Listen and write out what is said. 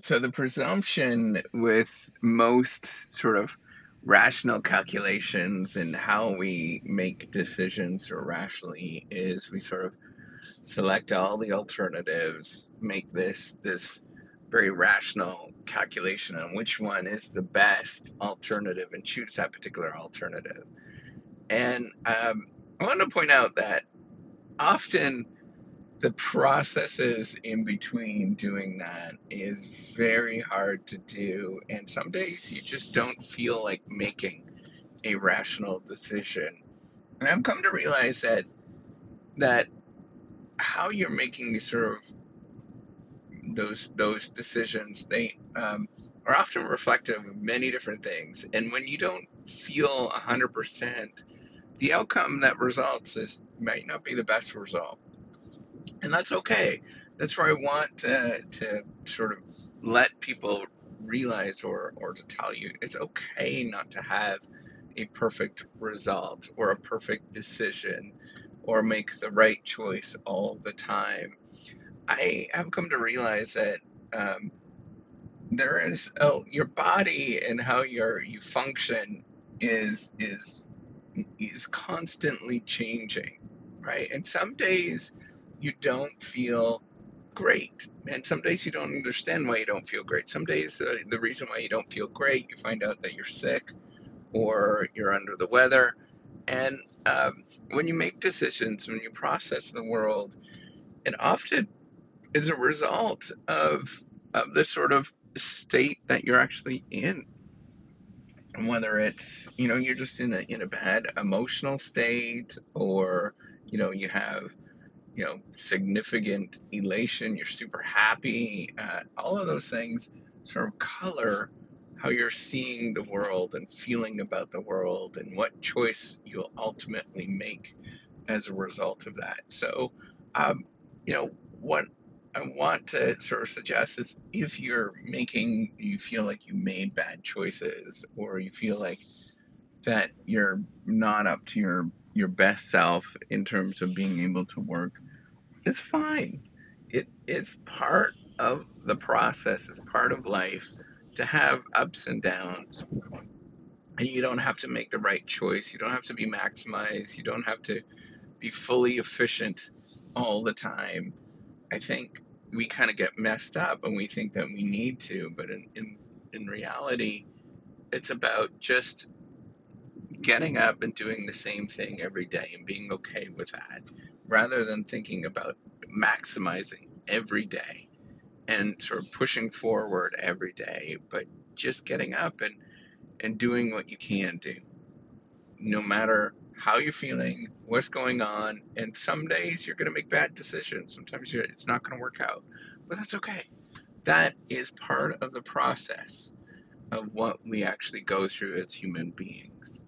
So the presumption with most sort of rational calculations and how we make decisions rationally is we sort of select all the alternatives, make this this very rational calculation on which one is the best alternative and choose that particular alternative. And um, I want to point out that often the processes in between doing that is very hard to do. And some days you just don't feel like making a rational decision. And I've come to realize that that how you're making these sort of those those decisions they um, are often reflective of many different things. And when you don't feel 100%, the outcome that results is might not be the best result and that's okay. That's where I want to, to sort of let people realize or, or to tell you it's okay not to have a perfect result or a perfect decision or make the right choice all the time. I have come to realize that um, there is oh, your body and how your you function is is is constantly changing, right? And some days you don't feel great. And some days you don't understand why you don't feel great. Some days uh, the reason why you don't feel great, you find out that you're sick or you're under the weather. And um, when you make decisions, when you process the world, it often is a result of, of this sort of state that you're actually in. And whether it's, you know, you're just in a, in a bad emotional state or, you know, you have you know, significant elation, you're super happy, uh, all of those things sort of color how you're seeing the world and feeling about the world and what choice you'll ultimately make as a result of that. So, um, you know, what I want to sort of suggest is if you're making, you feel like you made bad choices or you feel like that you're not up to your your best self in terms of being able to work it's fine. It it's part of the process. It's part of life to have ups and downs. And you don't have to make the right choice. You don't have to be maximized. You don't have to be fully efficient all the time. I think we kind of get messed up and we think that we need to, but in, in, in reality, it's about just getting up and doing the same thing every day and being okay with that rather than thinking about maximizing every day and sort of pushing forward every day, but just getting up and, and doing what you can do, no matter how you're feeling, what's going on. And some days you're going to make bad decisions. Sometimes it's not going to work out, but that's okay. That is part of the process of what we actually go through as human beings.